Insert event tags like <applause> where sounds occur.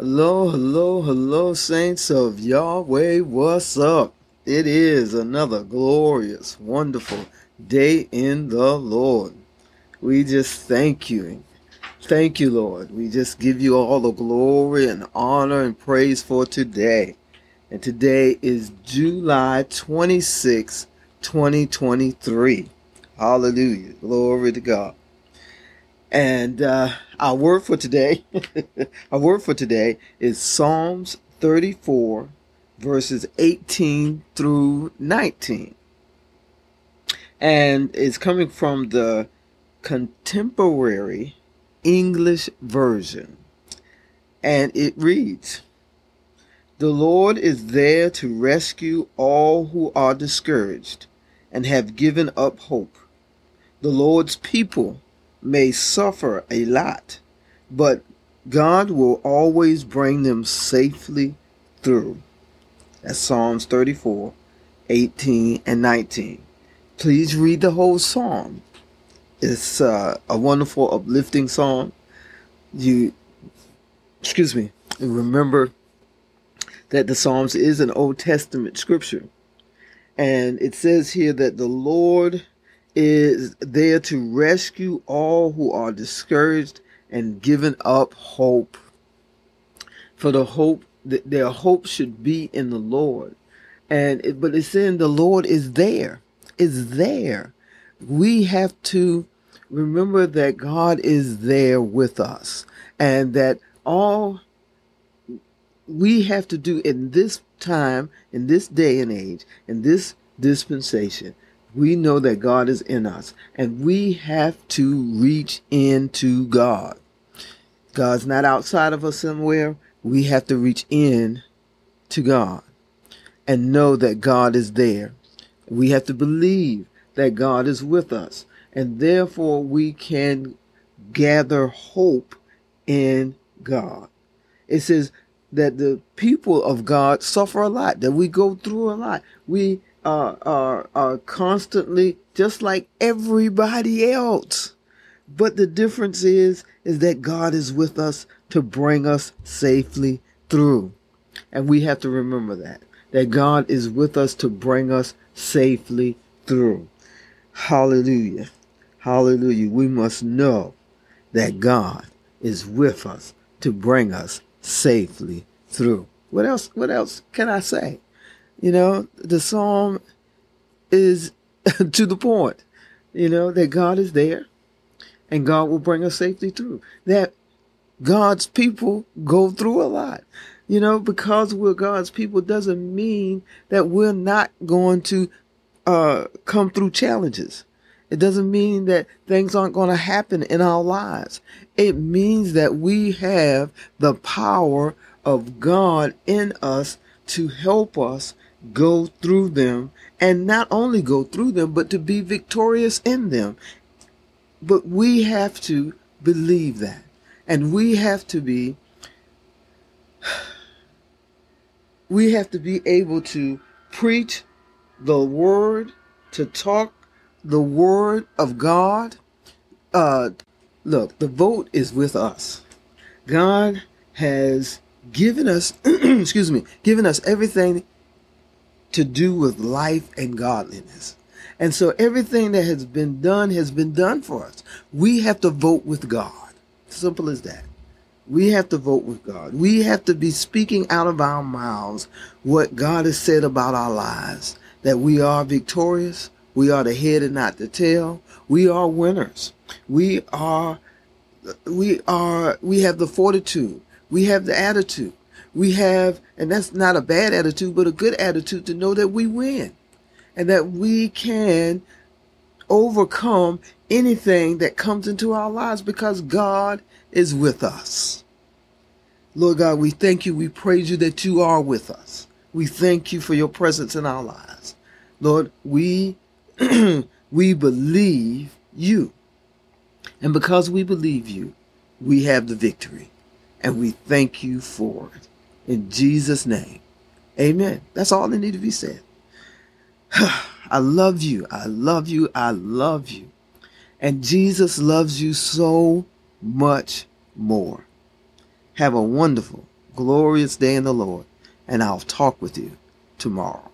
Hello, hello, hello, saints of Yahweh. What's up? It is another glorious, wonderful day in the Lord. We just thank you. Thank you, Lord. We just give you all the glory and honor and praise for today. And today is July 26, 2023. Hallelujah. Glory to God. And uh, our word for today, <laughs> our word for today is Psalms 34, verses 18 through 19. And it's coming from the contemporary English version. And it reads The Lord is there to rescue all who are discouraged and have given up hope. The Lord's people may suffer a lot, but God will always bring them safely through. That's Psalms 34, 18, and 19. Please read the whole psalm. It's uh, a wonderful, uplifting song. You, excuse me, remember that the Psalms is an Old Testament scripture. And it says here that the Lord is there to rescue all who are discouraged and given up hope. For the hope, that their hope should be in the Lord. And it, but it's saying the Lord is there, is there. We have to remember that God is there with us and that all we have to do in this time, in this day and age, in this dispensation, we know that God is in us and we have to reach into God. God's not outside of us somewhere. We have to reach in to God and know that God is there. We have to believe that God is with us and therefore we can gather hope in God. It says that the people of God suffer a lot, that we go through a lot. We are, are, are constantly just like everybody else. But the difference is, is that God is with us to bring us safely through. And we have to remember that, that God is with us to bring us safely through. Hallelujah. Hallelujah. We must know that God is with us to bring us safely through. What else, what else can I say? You know, the psalm is <laughs> to the point, you know, that God is there and God will bring us safely through. That God's people go through a lot. You know, because we're God's people doesn't mean that we're not going to uh, come through challenges. It doesn't mean that things aren't going to happen in our lives. It means that we have the power of God in us to help us go through them and not only go through them, but to be victorious in them. But we have to believe that. And we have to be, <sighs> we have to be able to preach the word, to talk the word of God. Uh, look, the vote is with us. God has given us, <clears throat> excuse me, given us everything to do with life and godliness. And so everything that has been done has been done for us. We have to vote with God. Simple as that. We have to vote with God. We have to be speaking out of our mouths what God has said about our lives. That we are victorious. We are the head and not the tail. We are winners. We are, we are, we have the fortitude. We have the attitude we have, and that's not a bad attitude, but a good attitude to know that we win and that we can overcome anything that comes into our lives because God is with us. Lord God, we thank you. We praise you that you are with us. We thank you for your presence in our lives. Lord, we, <clears throat> we believe you. And because we believe you, we have the victory. And we thank you for it. In Jesus' name. Amen. That's all that need to be said. <sighs> I love you. I love you. I love you. And Jesus loves you so much more. Have a wonderful, glorious day in the Lord, and I'll talk with you tomorrow.